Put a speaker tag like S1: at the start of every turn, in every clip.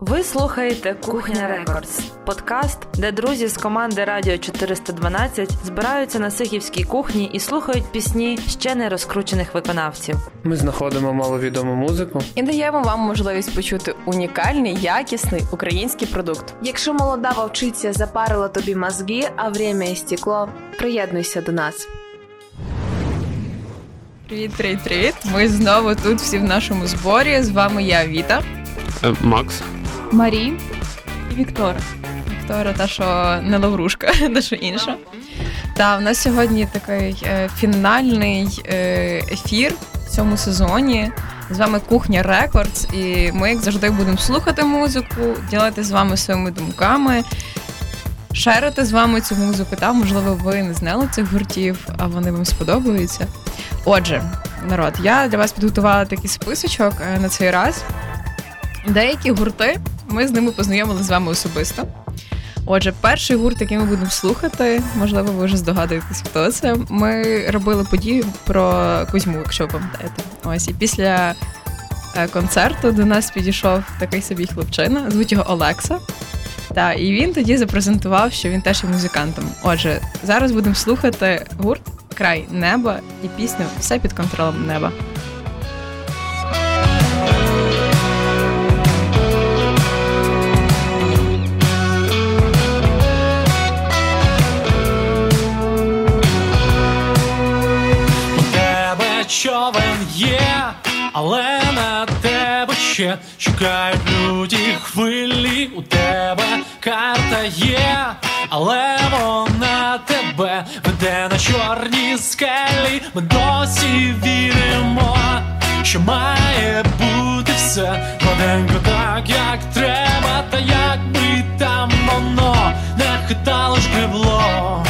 S1: Ви слухаєте Кухня Рекордс, подкаст, де друзі з команди Радіо 412 збираються на Сихівській кухні і слухають пісні ще не розкручених виконавців.
S2: Ми знаходимо маловідому музику
S3: і даємо вам можливість почути унікальний, якісний український продукт.
S4: Якщо молода вовчиця запарила тобі мозги, а время истекло, приєднуйся до нас.
S3: Привіт, привіт, привіт! Ми знову тут всі в нашому зборі. З вами я Віта,
S2: е, Макс.
S5: Марі і Віктора.
S3: Віктора, та що не лаврушка, та що інша. Та в нас сьогодні такий е, фінальний е, ефір в цьому сезоні. З вами Кухня Рекордс, і ми, як завжди, будемо слухати музику, ділити з вами своїми думками, шерити з вами цю музику. Та, можливо, ви не знали цих гуртів, а вони вам сподобаються. Отже, народ, я для вас підготувала такий списочок е, на цей раз. Деякі гурти ми з ними познайомилися з вами особисто. Отже, перший гурт, який ми будемо слухати, можливо, ви вже здогадуєтесь, хто це. Ми робили подію про Кузьму, якщо ви пам'ятаєте. Ось і після е, концерту до нас підійшов такий собі хлопчина, звуть його Олекса. Та, і він тоді запрезентував, що він теж є музикантом. Отже, зараз будемо слухати гурт Край неба і пісню Все під контролем неба.
S6: Є, але на тебе ще чекають люті хвилі. У тебе карта є, але вона тебе веде на чорні скелі. Ми досі віримо, що має бути все гладенько так, як треба, та як би там воно не хитало шкребло, все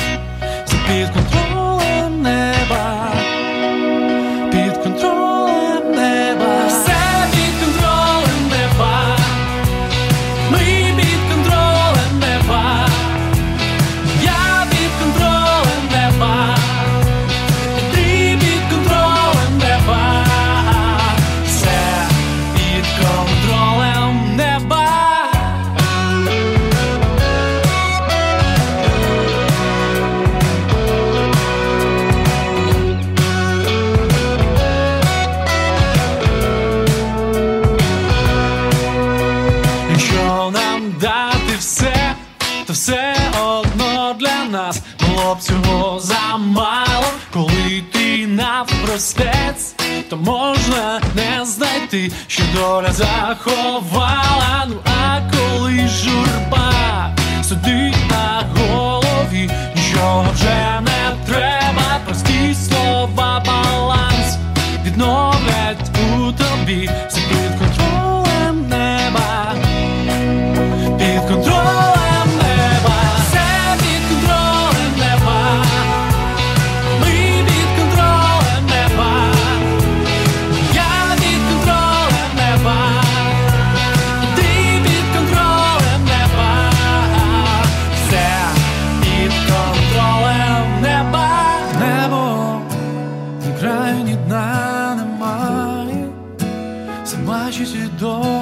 S6: що доля заховала,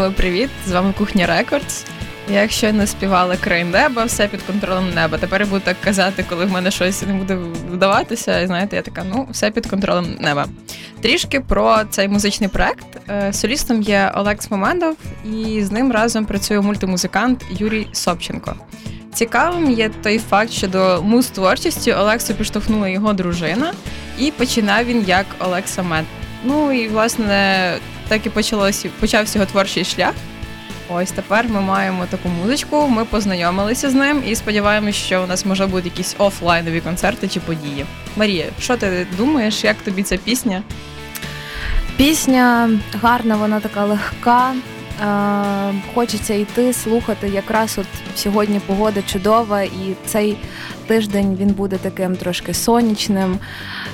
S3: знову привіт! З вами Кухня Рекордс. Я не співала край неба, все під контролем неба. Тепер я буду так казати, коли в мене щось не буде вдаватися. І знаєте, я така, ну, все під контролем неба. Трішки про цей музичний проект. Е, солістом є Олекс Момендов, і з ним разом працює мультимузикант Юрій Собченко. Цікавим є той факт, що до муз творчості Олексу підштовхнула його дружина, і починав він як Олекса Мед. Ну і власне так і почалось, почався його творчий шлях. Ось тепер ми маємо таку музичку. Ми познайомилися з ним і сподіваємось, що у нас може бути якісь офлайнові концерти чи події. Марія, що ти думаєш, як тобі ця пісня?
S4: Пісня гарна, вона така легка. Хочеться йти, слухати. Якраз от сьогодні погода чудова, і цей тиждень він буде таким трошки сонячним,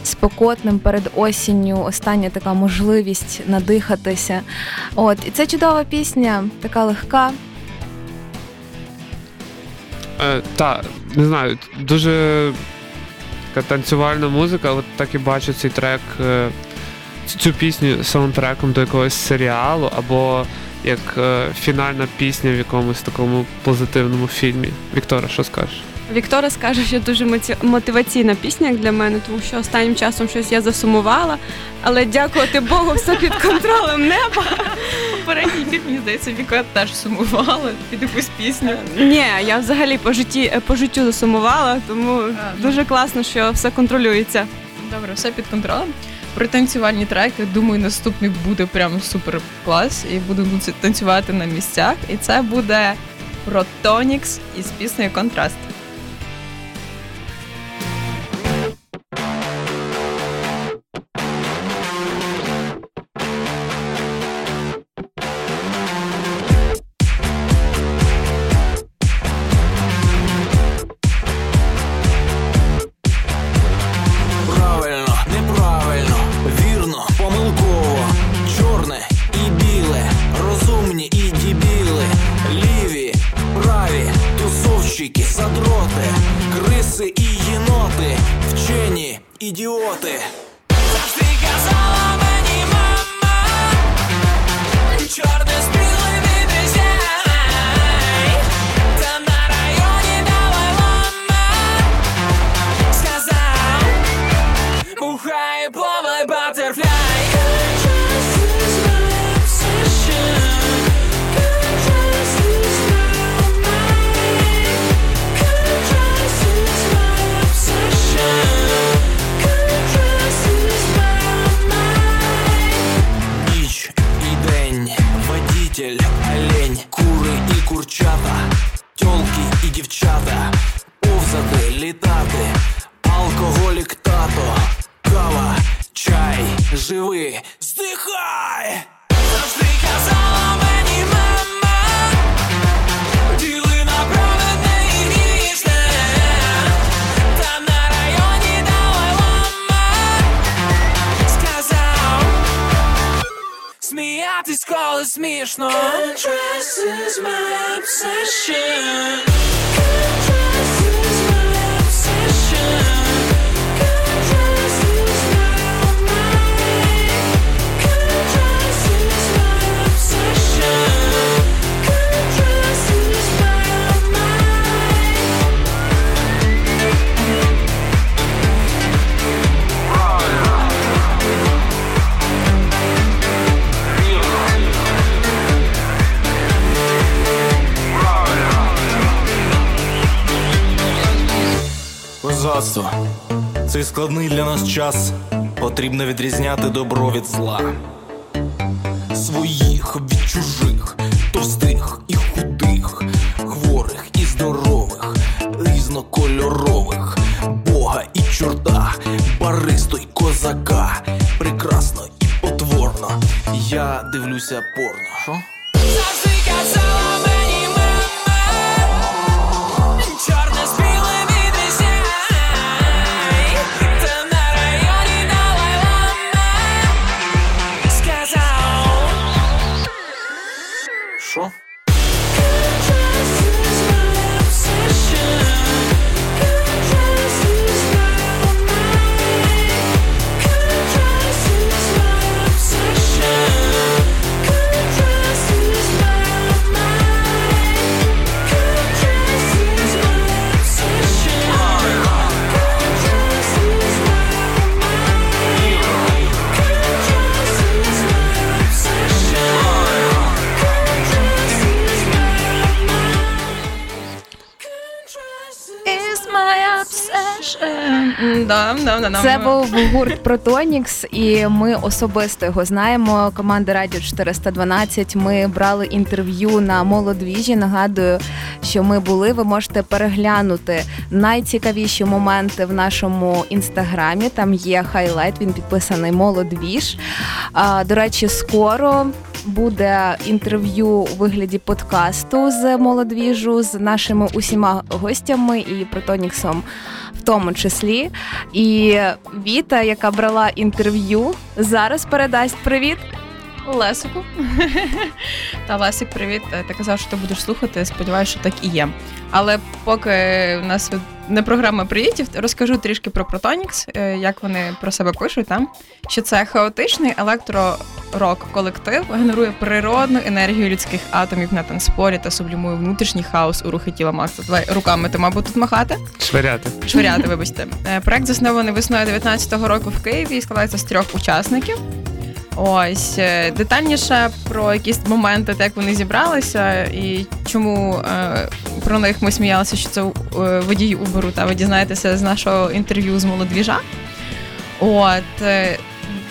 S4: спекотним перед осінню. Остання така можливість надихатися. От і це чудова пісня, така легка.
S2: Е, та, не знаю, дуже така танцювальна музика, от так і бачу цей трек, е, цю пісню саундтреком до якогось серіалу, або як е, фінальна пісня в якомусь такому позитивному фільмі. Віктора, що скажеш?
S5: Віктора скаже, що дуже мотиваційна пісня як для мене, тому що останнім часом щось я засумувала, але дякувати Богу, все під контролем неба.
S3: Попередній бік, мені здається, Віка теж сумувала під якусь пісню.
S5: Ні, я взагалі по житті по життю засумувала, тому
S3: ну.
S5: дуже класно, що все контролюється.
S3: Добре, все під контролем. Про танцювальні треки, думаю, наступний буде прям супер клас. І буду танцювати на місцях. І це буде Протонікс із піснею Контраст.
S7: Is my obsession.
S8: Козацтво. Цей складний для нас час потрібно відрізняти добро від зла. Своїх від чужих, товстих і худих, хворих і здорових, різнокольорових, Бога і чорта, баристо й козака, прекрасно і потворно. Я дивлюся порно.
S7: Завжди казала My. Is my obsession.
S3: Да, да, да, да.
S4: Це був гурт Протонікс, і ми особисто його знаємо. Команда Радіо 412. Ми брали інтерв'ю на молодвіжі. Нагадую, що ми були. Ви можете переглянути найцікавіші моменти в нашому інстаграмі. Там є хайлайт. Він підписаний Молодвіж. А, До речі, скоро. Буде інтерв'ю у вигляді подкасту з молодвіжу з нашими усіма гостями і Протоніксом тому числі. І Віта, яка брала інтерв'ю, зараз передасть привіт.
S3: Лесику. Та Лесик, привіт. Ти казав, що ти будеш слухати. Сподіваюся, що так і є. Але поки в нас не програма привітів, розкажу трішки про Протонікс, е, як вони про себе пишуть там. Що це хаотичний електророк колектив генерує природну енергію людських атомів на танцполі та сублімує внутрішній хаос у рухи тіла Макса. Давай руками ти, мабуть, тут махати.
S2: Швиряти.
S3: Швиряти, вибачте. Е, Проект заснований весною 19-го року в Києві і складається з трьох учасників. Ось е, детальніше про якісь моменти, як вони зібралися, і чому е, про них ми сміялися, що це е, водій Уберу, та ви дізнаєтеся з нашого інтерв'ю з молодвіжа. От е,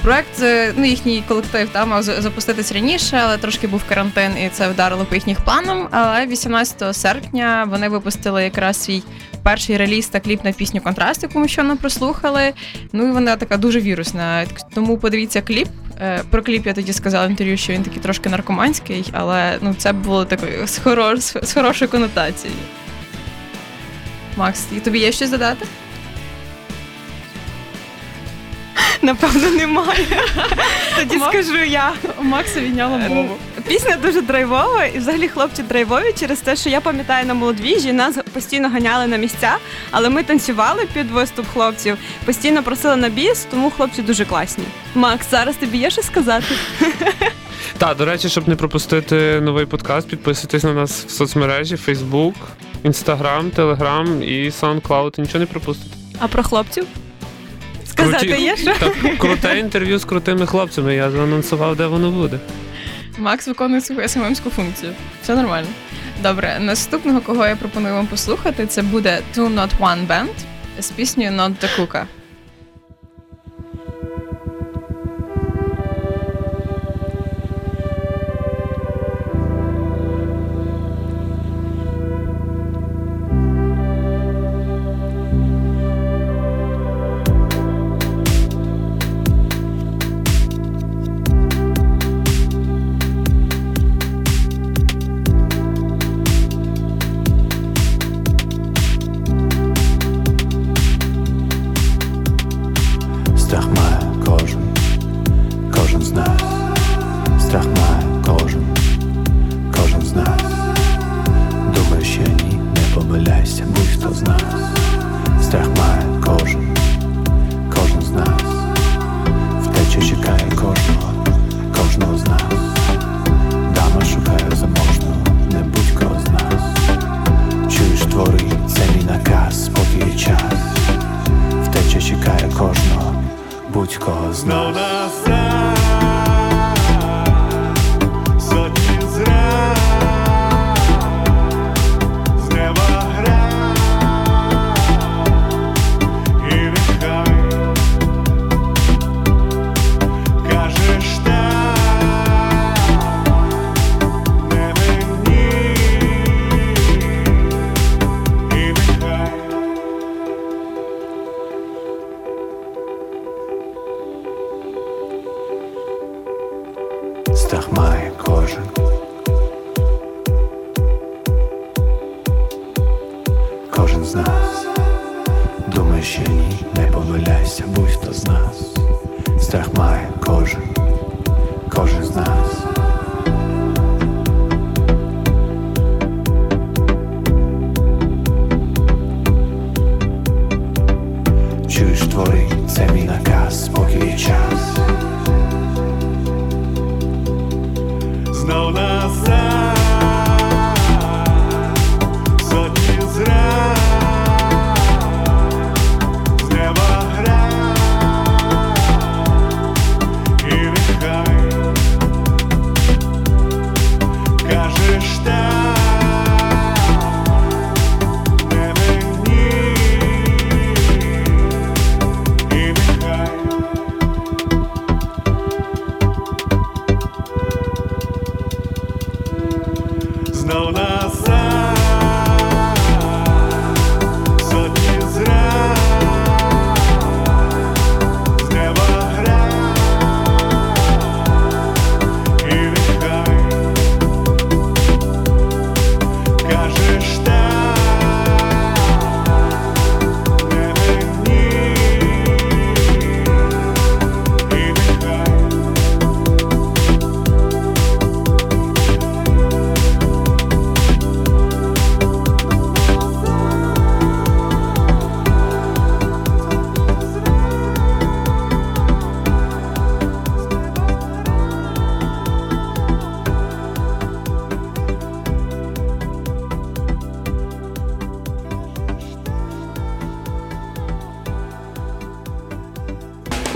S3: проект, е, ну їхній колектив там мав запуститись раніше, але трошки був карантин, і це вдарило по їхніх планам. Але 18 серпня вони випустили якраз свій перший реліз та кліп на пісню Контраст, яку ми щойно прослухали. Ну і вона така дуже вірусна. Тому подивіться кліп. Е, Про кліп я тоді сказала в інтерв'ю, що він такий трошки наркоманський, але ну це було такою з, хорош, з хорошою конотацією. Макс, і тобі є щось додати?
S5: Напевно, немає. Тоді
S3: Ма-
S5: скажу я.
S3: Макса відняло мову.
S5: Пісня дуже драйвова, і взагалі хлопці драйвові через те, що я пам'ятаю на молодвіжі, нас постійно ганяли на місця, але ми танцювали під виступ хлопців, постійно просили на біс, тому хлопці дуже класні. Макс, зараз тобі є що сказати?
S2: Так, до речі, щоб не пропустити новий подкаст, підписуйтесь на нас в соцмережі Facebook, Instagram, Telegram і SoundCloud. Нічого не пропустите.
S5: А про хлопців? Сказати
S2: Круті-
S5: є що?
S2: Так, круте інтерв'ю з крутими хлопцями. Я заанонсував, де воно буде.
S3: Макс виконує свою СММську функцію. Все нормально. Добре, наступного, кого я пропоную вам послухати, це буде Two Not One Band з піснею Not the Cooka.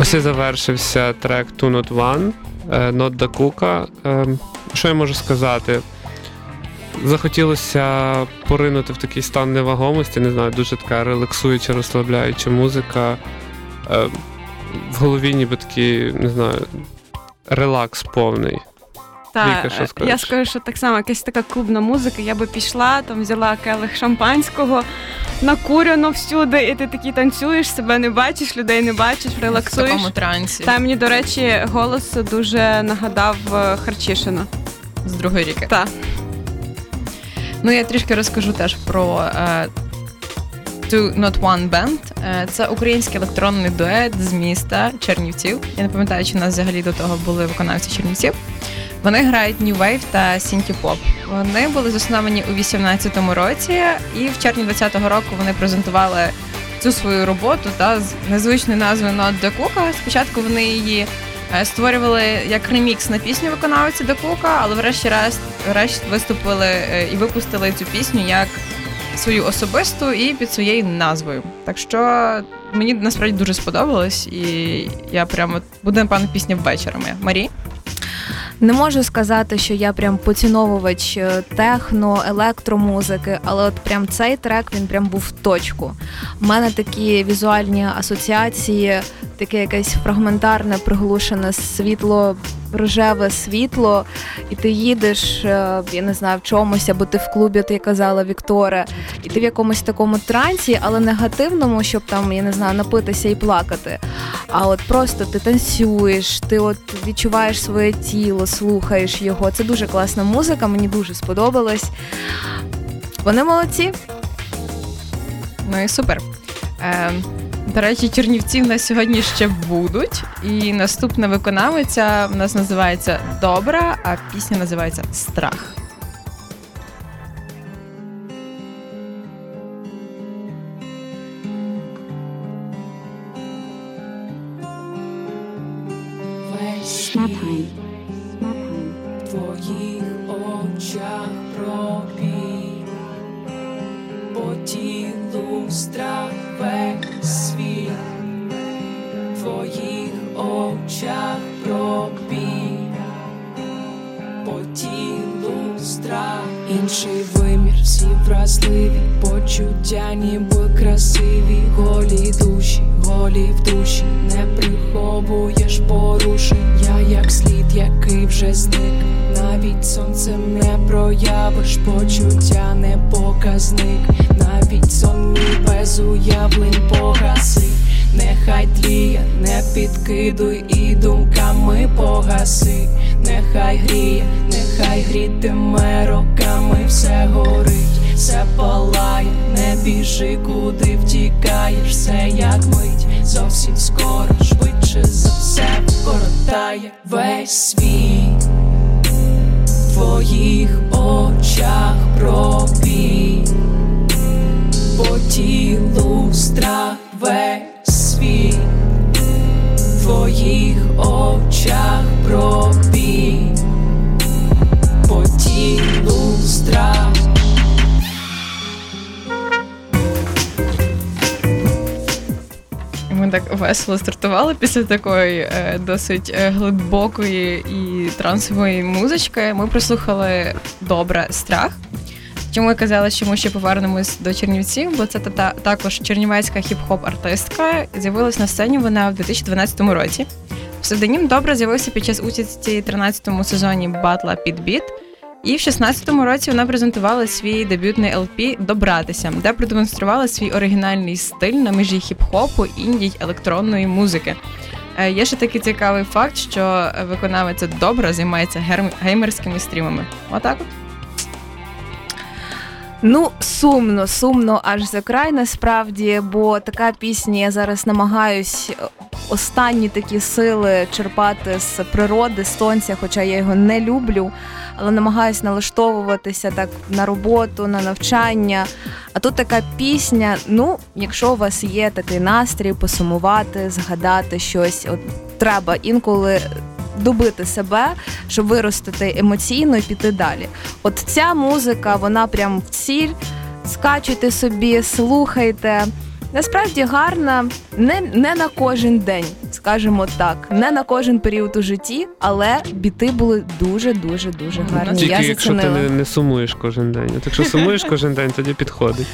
S2: Ось і завершився трек Two Not One, е, Not the Kuka. Е, Що я можу сказати? Захотілося поринути в такий стан невагомості, не знаю, дуже така релаксуюча, розслабляюча музика. Е, В голові ніби такий, не знаю, релакс повний.
S5: Та,
S2: Віка, що
S5: е,
S2: скажеш?
S5: я скажу, що так само якась така клубна музика. Я би пішла, там взяла келих шампанського, накурено всюди, і ти такий танцюєш, себе не бачиш, людей не бачиш, релаксуєш.
S3: В такому трансі
S5: Та мені, до речі, голос дуже нагадав е, Харчишина.
S3: з другої ріки.
S5: Та.
S3: Ну, я трішки розкажу теж про е, Two Not One Band. Це український електронний дует з міста Чернівців. Я не пам'ятаю, чи в нас взагалі до того були виконавці Чернівців. Вони грають New Wave та Pop. Вони були засновані у 18-му році, і в червні 20-го року вони презентували цю свою роботу та з незвичною назвою Not the Kuka. Спочатку вони її е, створювали як ремікс на пісню виконавця The Kuka, але врешті-решт решт виступили е, і випустили цю пісню як свою особисту і під своєю назвою. Так що мені насправді дуже сподобалось, і я прямо буде напевно пісня вечорами. Марі?
S4: Не можу сказати, що я прям поціновувач е, техно, електромузики, але от прям цей трек він прям був в точку. У мене такі візуальні асоціації, таке якесь фрагментарне, приглушене світло, рожеве світло, і ти їдеш, е, я не знаю, в чомусь, або ти в клубі, ти казала Вікторе, і ти в якомусь такому трансі, але негативному, щоб там, я не знаю, напитися і плакати. А от просто ти танцюєш, ти от відчуваєш своє тіло, слухаєш його. Це дуже класна музика, мені дуже сподобалось. Вони молодці.
S3: Ну і супер. Е, до речі, Чернівці в нас сьогодні ще будуть. І наступна виконавиця в нас називається Добра, а пісня називається Страх.
S9: Почуття, ніби красиві, голі душі, голі в душі, не приховуєш порушень, я як слід, який вже зник, навіть сонцем не проявиш, почуття не показник, навіть сон мій без уявлень погаси. Нехай тліє, не підкидуй і думками погаси, нехай гріє, нехай грітиме роками, все горить, все палає, не біжи, куди втікаєш, все як мить, зовсім скоро, швидше за все коротає весь світ. В твоїх очах пробіг, по тілу страх весь світ, в твоїх очах пробіг,
S3: Так весело стартували після такої е, досить е, глибокої і трансової музички. Ми прослухали добре страх. Чому я казала, що ми ще повернемось до Чернівців, бо це та, та- також чернівецька хіп-хоп артистка. З'явилась на сцені вона в 2012 році. Псевдонім добре з'явився під час участі в 13-му сезоні батла Підбіт. І в 16-му році вона презентувала свій дебютний LP Добратися, де продемонструвала свій оригінальний стиль на межі хіп-хопу, інді електронної музики. Е, Є ще такий цікавий факт, що виконавиця добра займається геймерськими стрімами. Отак от.
S4: Ну, сумно, сумно аж за край насправді, бо така пісня я зараз намагаюсь е, останні такі сили черпати з природи, з сонця, хоча я його не люблю, але намагаюсь налаштовуватися так на роботу, на навчання. А тут така пісня. Ну, якщо у вас є такий настрій, посумувати, згадати щось, от треба інколи добити себе, щоб виростити емоційно і піти далі. От ця музика, вона прям в ціль. Скачуйте собі, слухайте. насправді гарна не, не на кожен день, скажімо так, не на кожен період у житті, але біти були дуже, дуже, дуже гарні.
S2: Тільки
S4: Я
S2: якщо ти не, не сумуєш кожен день. От якщо сумуєш кожен день, тоді підходить.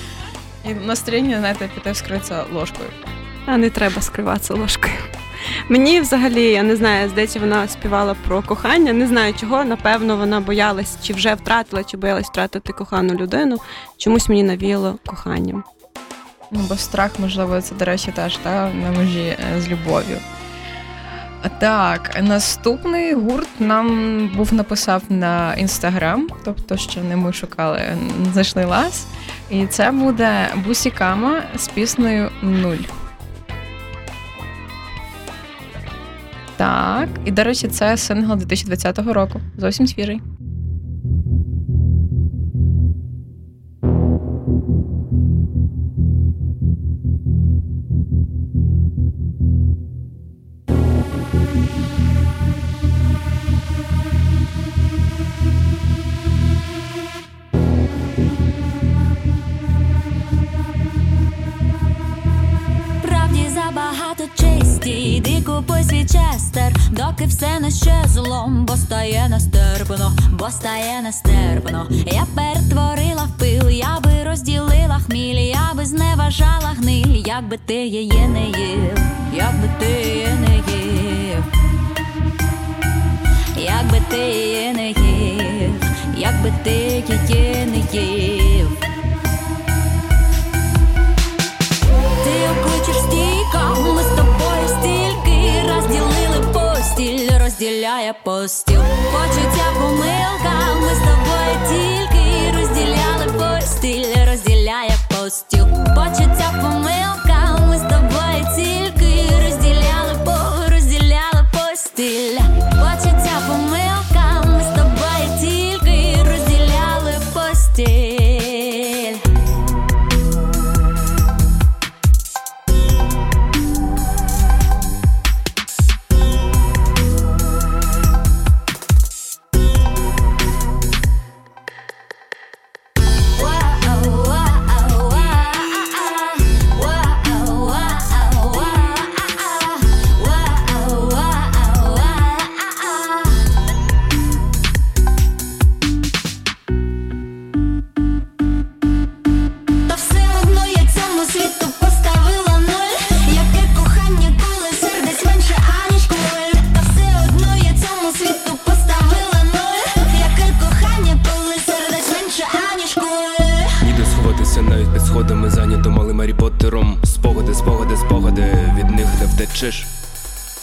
S3: І настроєння, знаєте, піти вскритися ложкою.
S5: А не треба скриватися ложкою. Мені взагалі, я не знаю, здається, вона співала про кохання. Не знаю чого. Напевно, вона боялась, чи вже втратила, чи боялась втратити кохану людину. Чомусь мені навіяло коханням.
S3: Ну, бо страх, можливо, це, до речі, теж та, на межі е, з любов'ю. Так, наступний гурт нам був написав на інстаграм, тобто, що не ми шукали, м, знайшли лас. І це буде Бусікама з піснею Нуль. Так, і до речі, це сингл 2020 року. Зовсім свіжий.
S10: Доки все не щезло, бо стає нестерпно, бо стає нестерпно. Я перетворила в пил, я би розділила хміль, я би зневажала гниль, як би ти її не їв, як би ти її не їв, як би ти її не їв, як би ти її не їв. Розділяє постіл. Почуття помилка, ми з тобою тільки розділяли постіль, розділяє постіл. Почуття помилка,
S11: них.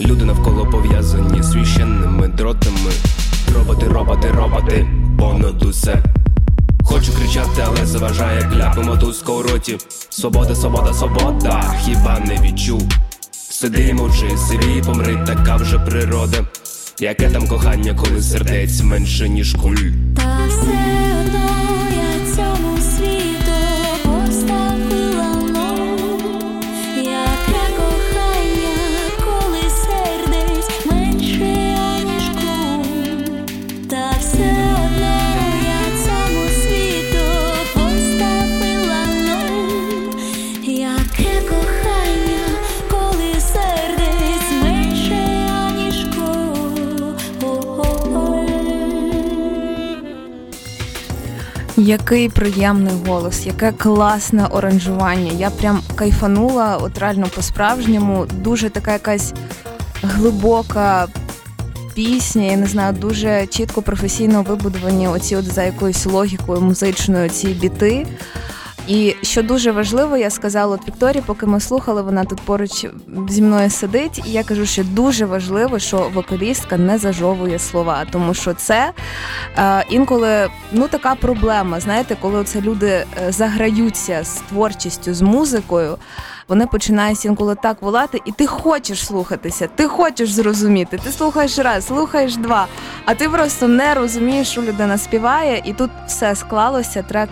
S11: Люди навколо пов'язані священними дротами. Роботи, роботи, роботи, понад усе. Хочу кричати, але заважає кляпи мотузка роті. Свобода, свобода, свобода, хіба не відчув? Сиди і мовчи, сиві, помри, така вже природа. Яке там кохання, коли сердець менше, ніж куль.
S4: Який приємний голос, яке класне оранжування. Я прям кайфанула, от реально по-справжньому. Дуже така якась глибока пісня, я не знаю, дуже чітко професійно вибудовані оці от за якоюсь логікою музичною ці біти. І що дуже важливо, я сказала от Вікторії, поки ми слухали, вона тут поруч зі мною сидить. І я кажу, що дуже важливо, що вокалістка не зажовує слова, тому що це е, інколи ну така проблема. Знаєте, коли це люди е, заграються з творчістю, з музикою. Вони починають інколи так волати, і ти хочеш слухатися, ти хочеш зрозуміти. Ти слухаєш раз, слухаєш два, а ти просто не розумієш, що людина співає, і тут все склалося. Трек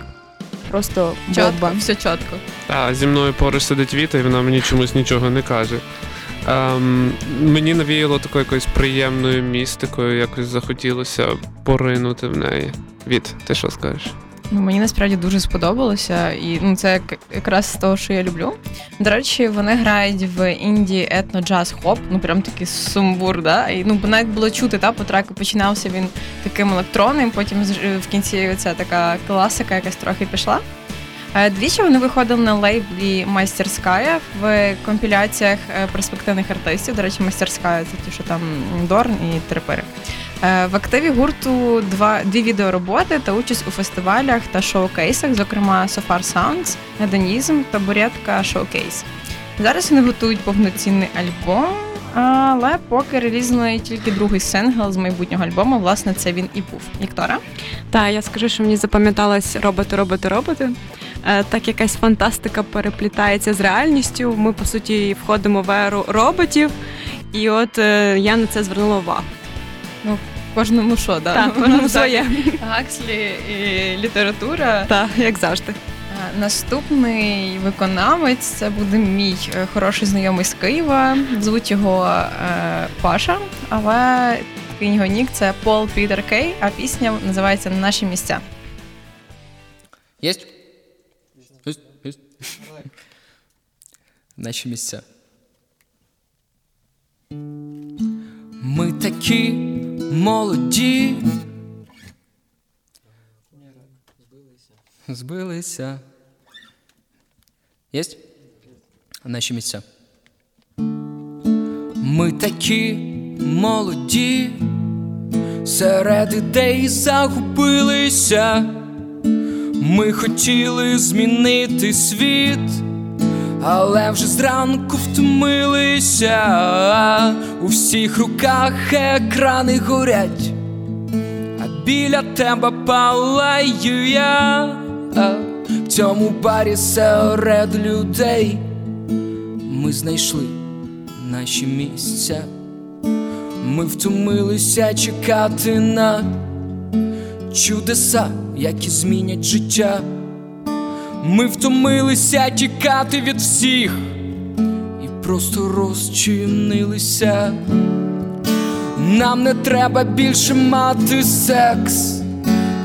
S4: просто
S3: Чітко,
S4: бомба.
S3: все чітко.
S2: Та, зі мною поруч сидить Віта, і вона мені чомусь нічого не каже. Ем, мені навіяло такою якоюсь приємною містикою, якось захотілося поринути в неї. Віт, ти що скажеш?
S3: Ну, мені насправді дуже сподобалося, і ну це якраз з того, що я люблю. До речі, вони грають в інді етно джаз хоп, ну прям такий сумбур, да? І ну навіть було чути, та по треку починався він таким електронним, потім з- в кінці ця така класика, якась трохи пішла. Е, Двічі вони виходили на лейблі Майстерськая в компіляціях е, перспективних артистів. До речі, майстерська це ті, що там Дорн і Трипири. Е, В активі гурту два дві відеороботи та участь у фестивалях та шоукейсах, зокрема Sofar Sounds, Гедонізм, Табуретка Шоукейс. Зараз вони готують повноцінний альбом, але поки релізнули тільки другий сингл з майбутнього альбому. Власне, це він і був. Віктора.
S5: Так, я скажу, що мені запам'яталось роботи, роботи, роботи. Е, Так якась фантастика переплітається з реальністю. Ми, по суті, входимо в еру роботів, і от е, я на це звернула увагу.
S3: Ну, кожному що, да?
S5: Так, кожному
S3: Так.
S5: своє.
S3: Гакслі і література.
S5: Так, як завжди.
S3: Е, Наступний виконавець це буде мій е, хороший знайомий з Києва. Звуть його е, Паша, але такий його нік це Пол Пітер Кей, а пісня називається Наші місця.
S7: Есть? Наші місця. Ми такі молоді. Збилися. Єсть? Наші місця. Ми такі молоді. Серед ідей загубилися. Ми хотіли змінити світ, але вже зранку втомилися. У всіх руках екрани горять, а біля тебе палаю я. В цьому барі серед людей ми знайшли наші місця. Ми втомилися чекати на чудеса, які змінять життя. Ми втомилися тікати від всіх і просто розчинилися. Нам не треба більше мати секс,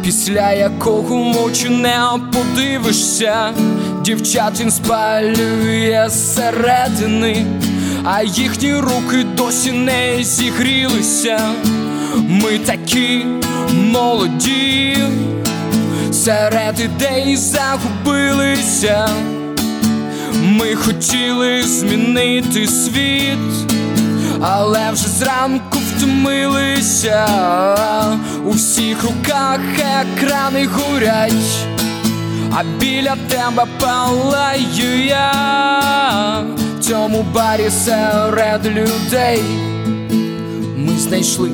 S7: після якого в очі не подивишся. Дівчат спалює зсередини, а їхні руки досі не зігрілися. Ми такі молоді, серед ідей загубилися. Ми хотіли змінити світ, але вже зранку втомилися. У всіх руках екрани горять, а біля тебе палаю я. В цьому барі серед людей ми знайшли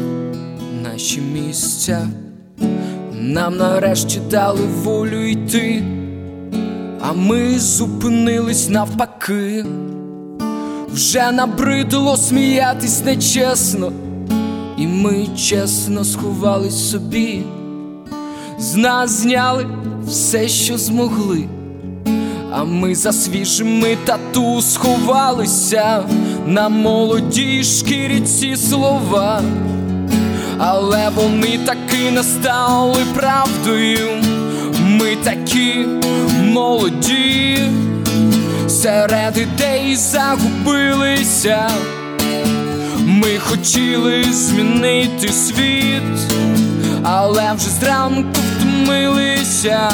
S7: наші місця. Нам нарешті дали волю йти, а ми зупинились навпаки. Вже набридло сміятись нечесно, і ми чесно сховались собі. З нас зняли все, що змогли, а ми за свіжими тату сховалися на молодій шкірі ці слова але вони таки не стали правдою. Ми такі молоді, серед ідей загубилися. Ми хотіли змінити світ, але вже зранку втомилися.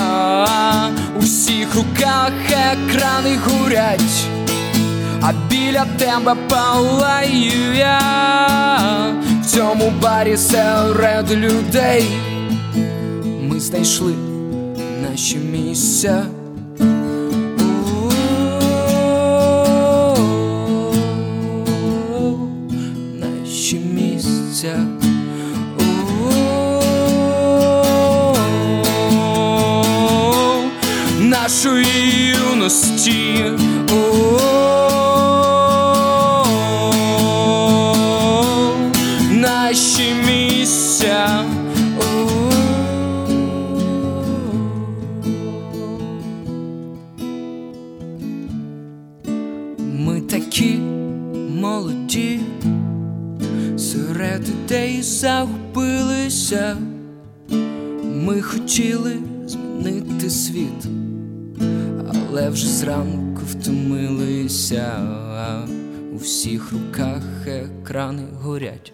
S7: У всіх руках екрани горять, а біля тебе палаю я. В цьому барі серед людей ми знайшли наші місця. Наші місця. Нашої юності. Хотіли змінити світ, але вже зранку втомилися, у всіх руках екрани горять,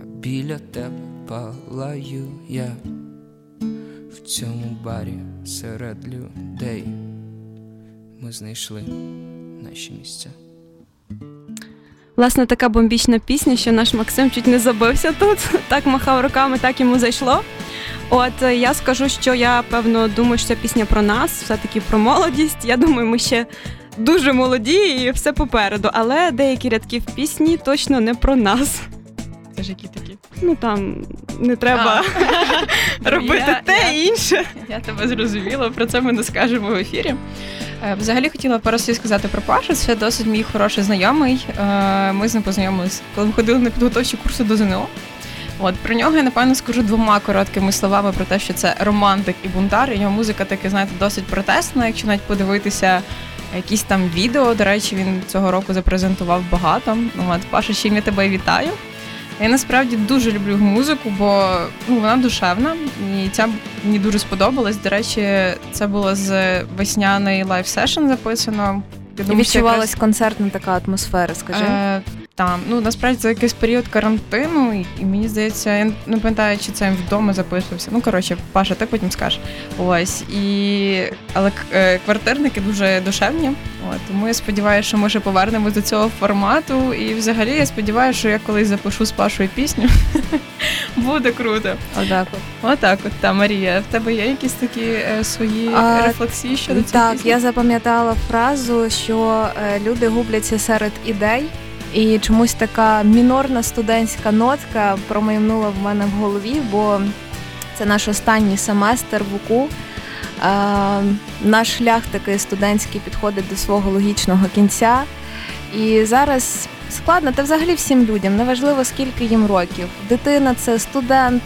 S7: а біля тебе палаю я в цьому барі серед людей. Ми знайшли наші місця.
S5: Власне, така бомбічна пісня, що наш Максим чуть не забився тут. Так махав руками, так йому зайшло. От е, я скажу, що я певно думаю, що ця пісня про нас, все-таки про молодість. Я думаю, ми ще дуже молоді і все попереду. Але деякі рядки в пісні точно не про нас.
S3: Це ж які такі?
S5: Ну там не треба робити
S3: Я-
S5: те
S3: я-
S5: і інше.
S3: Я тебе зрозуміла, про це ми не скажемо в ефірі. Е, Взагалі хотіла пару слів сказати про Пашу. Це досить мій хороший знайомий. Е, Ми з ним познайомилися, коли ми ходили на підготовчі курси до ЗНО. От про нього я напевно скажу двома короткими словами про те, що це романтик і бунтар. Його музика таки, знаєте, досить протестна. Якщо навіть подивитися якісь там відео, до речі, він цього року запрезентував багато. От, Паша, чим я тебе вітаю. Я насправді дуже люблю його музику, бо ну, вона душевна, і ця мені дуже сподобалась. До речі, це було з весняний live session записано. Я
S4: І
S3: думаю, якраз-
S4: відчувалась концертна така атмосфера, скажи.
S3: Е, там, ну насправді це якийсь період карантину, і, і мені здається, я не пам'ятаю, чи це вдома записувався. Ну коротше, Паша, ти потім скажеш. Ось і але е, квартирники дуже душевні. От, тому я сподіваюся, що ми ще повернемось до цього формату. І взагалі я сподіваюся, що я колись запишу з Пашою пісню. Буде круто.
S4: Отак от.
S3: Отак, от та Марія. В тебе є якісь такі е, свої рефлексії щодо цієї
S4: Так, я запам'ятала фразу, що е, люди губляться серед ідей, і чомусь така мінорна студентська нотка промайнула в мене в голові, бо це наш останній семестр в УКУ. Е, наш шлях такий студентський підходить до свого логічного кінця. І зараз складно, та взагалі всім людям, неважливо скільки їм років. Дитина це студент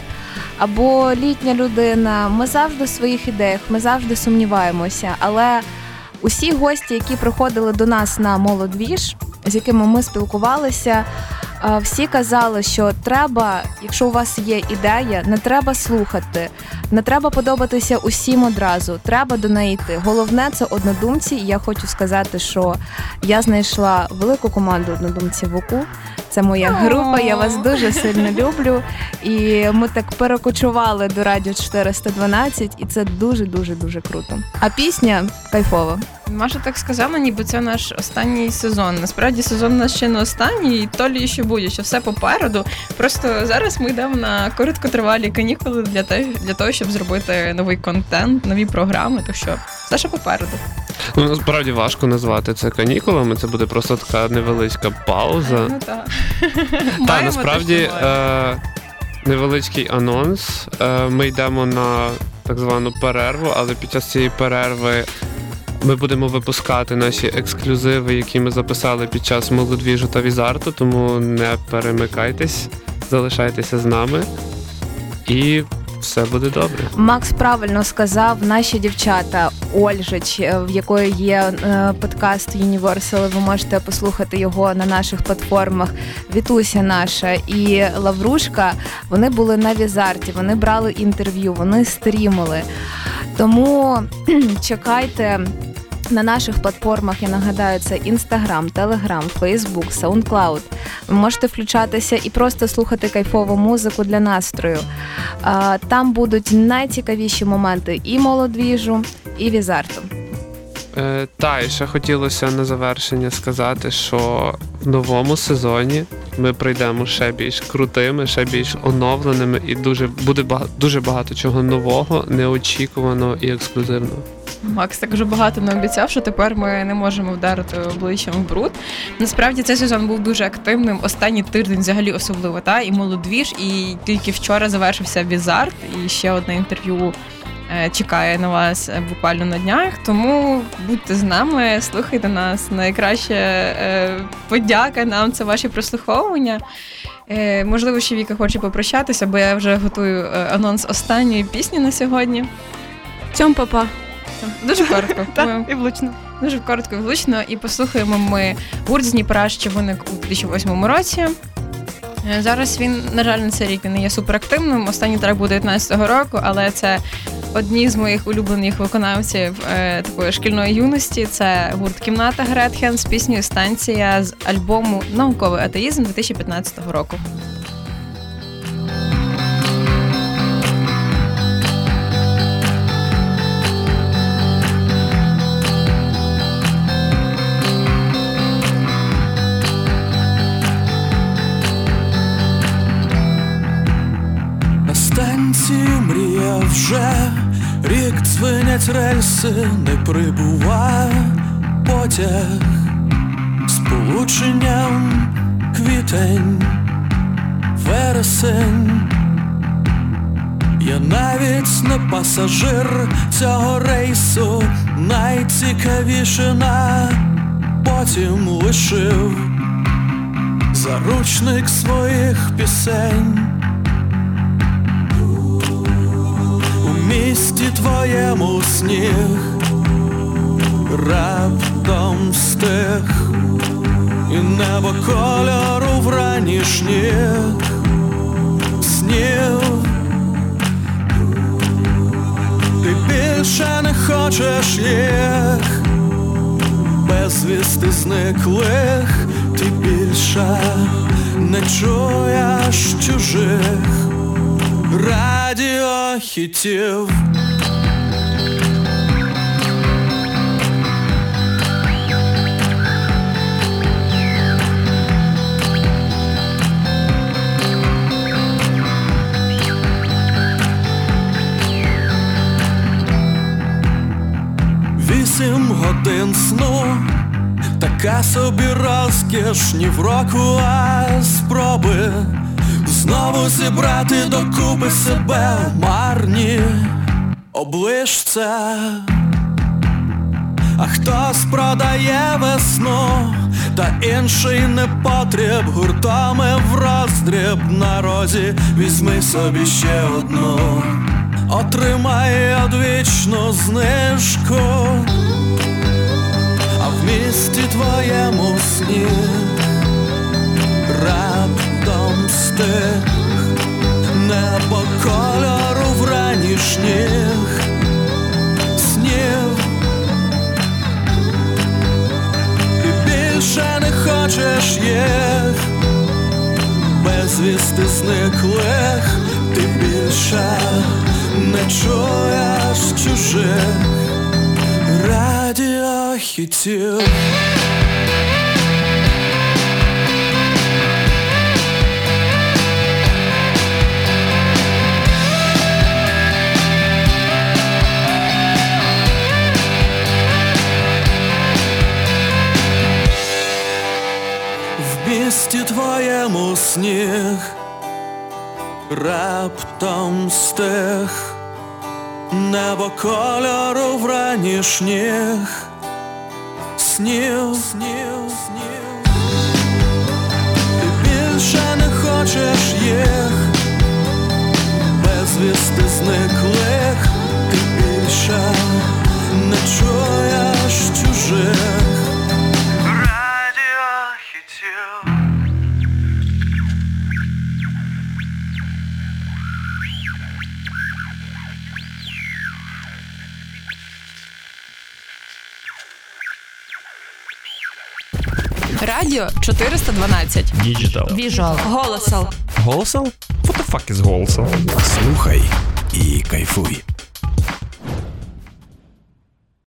S4: або літня людина. Ми завжди в своїх ідеях, ми завжди сумніваємося. Але усі гості, які приходили до нас на молодвіж, з якими ми спілкувалися, всі казали, що треба, якщо у вас є ідея, не треба слухати, не треба подобатися усім одразу. Треба до неї йти. Головне це однодумці. І я хочу сказати, що я знайшла велику команду однодумців в УКУ. Це моя група. Я вас дуже сильно люблю. І ми так перекочували до радіо 412, і це дуже дуже дуже круто. А пісня кайфова.
S3: Маша так сказала, ніби це наш останній сезон. Насправді сезон у нас ще не останній, і то лі ще буде, що все попереду. Просто зараз ми йдемо на короткотривалі канікули для те, для того, щоб зробити новий контент, нові програми. Так що все ще попереду.
S2: Ну, насправді важко назвати це канікулами, це буде просто така невеличка пауза.
S3: Ну так.
S2: Та насправді е, невеличкий анонс. Е, ми йдемо на так звану перерву, але під час цієї перерви ми будемо випускати наші ексклюзиви, які ми записали під час молодвіжу та візарту, тому не перемикайтесь, залишайтеся з нами і все буде добре.
S4: Макс правильно сказав, наші дівчата Ольжич, е, в якої є е, подкаст Universal, ви можете послухати його на наших платформах. Вітуся наша і Лаврушка. Вони були на Візарті, вони брали інтерв'ю, вони стрімили. Тому чекайте. На наших платформах я нагадаю, це Instagram, Telegram, Facebook, SoundCloud. Ви можете включатися і просто слухати кайфову музику для настрою. Там будуть найцікавіші моменти і молодвіжу, і візарту.
S2: Е, та, і ще хотілося на завершення сказати, що в новому сезоні ми прийдемо ще більш крутими, ще більш оновленими, і дуже буде багато, дуже багато чого нового, неочікуваного і ексклюзивного.
S3: Макс так вже багато не обіцяв, що тепер ми не можемо вдарити обличчям в бруд. Насправді цей сезон був дуже активним. Останній тиждень взагалі особливо, та і молодвіж, і тільки вчора завершився Візарт, і ще одне інтерв'ю. е, Чекає на вас буквально на днях, тому будьте з нами, слухайте нас. Найкраща е, подяка нам це ваші прослуховування. Е, можливо, ще Віка хоче попрощатися, бо я вже готую анонс останньої пісні на сьогодні.
S5: Цьом папа.
S3: Дуже коротко.
S5: Так, і влучно.
S3: Дуже коротко і влучно. І послухаємо ми гурт з Дніпра, що виник у 2008 році. Е, Зараз він, на жаль, на цей рік він не є суперактивним. Останній трек був 19-го року, але це одні з моїх улюблених виконавців е, такої шкільної юності. Це гурт Кімната Гретхен з піснею Станція з альбому Науковий атеїзм 2015 року.
S12: Дзвенять рельси, не прибуває потяг з полученням квітень, вересень. Я навіть не пасажир цього рейсу, найцікавіше на потім лишив заручник своїх пісень. Місті твоєму сніг. Раптом стих, і небо кольору вранішніх снів. Ти більше не хочеш їх, безвісти зниклих, ти більше не чуєш чужих радіохітів. Вісім годин сну, така собі розкіш ні в року, а спроби знову зібрати докупи себе марні. Оближця. А хтось продає весну, та інший непотріб гуртами в роздріб на розі. Візьми собі ще одну, отримай одвічну знижку, а в місті твоєму сніг раптом стих небо кольору вранішніх снів. Ти більше не хочеш їх, безвісти зниклих, ти більше не чуєш чужих радіохітів. Сніг раптом стих, небо кольору вранішніх снів, снів, снів. Ти більше не хочеш їх, безвісти зниклих, ти більше не чуєш чужих.
S3: Радіо 412.
S13: Digital.
S1: Visual. Голосал.
S13: Голосал? What the fuck is голосал?
S14: Слухай і кайфуй.